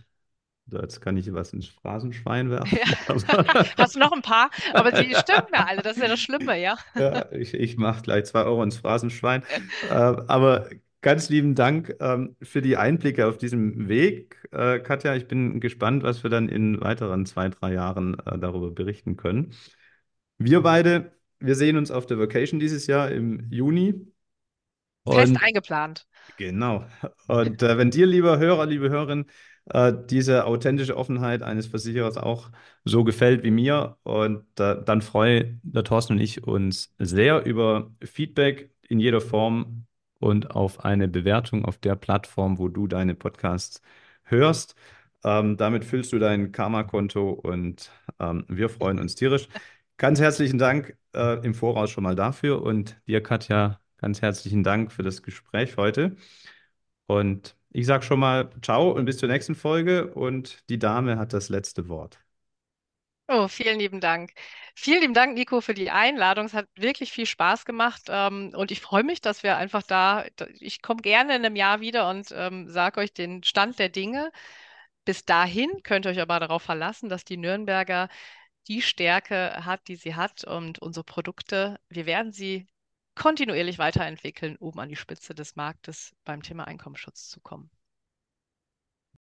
So, jetzt kann ich was ins Phrasenschwein werfen. Ja. <laughs> <laughs> Hast du noch ein paar? Aber die stimmen ja alle, das ist ja das Schlimme, ja. Ja, ich, ich mache gleich zwei Euro ins Phrasenschwein. <laughs> Äh, aber ganz lieben Dank ähm, für die Einblicke auf diesem Weg, äh, Katja. Ich bin gespannt, was wir dann in weiteren zwei, drei Jahren äh, darüber berichten können. Wir beide, wir sehen uns auf der Vacation dieses Jahr im Juni. Fest Und eingeplant. Genau. Und äh, wenn dir, lieber Hörer, liebe Hörerin, äh, diese authentische Offenheit eines Versicherers auch so gefällt wie mir, und äh, dann freuen der Thorsten und ich uns sehr über Feedback in jeder Form und auf eine Bewertung auf der Plattform, wo du deine Podcasts hörst. Ähm, damit füllst du dein Karma-Konto und ähm, wir freuen uns tierisch. Ganz herzlichen Dank äh, im Voraus schon mal dafür und dir, Katja, ganz herzlichen Dank für das Gespräch heute. Und ich sage schon mal ciao und bis zur nächsten Folge und die Dame hat das letzte Wort. Oh, vielen lieben Dank. Vielen lieben Dank, Nico, für die Einladung. Es hat wirklich viel Spaß gemacht. Ähm, und ich freue mich, dass wir einfach da, ich komme gerne in einem Jahr wieder und ähm, sage euch den Stand der Dinge. Bis dahin könnt ihr euch aber darauf verlassen, dass die Nürnberger die Stärke hat, die sie hat. Und unsere Produkte, wir werden sie kontinuierlich weiterentwickeln, um an die Spitze des Marktes beim Thema Einkommensschutz zu kommen.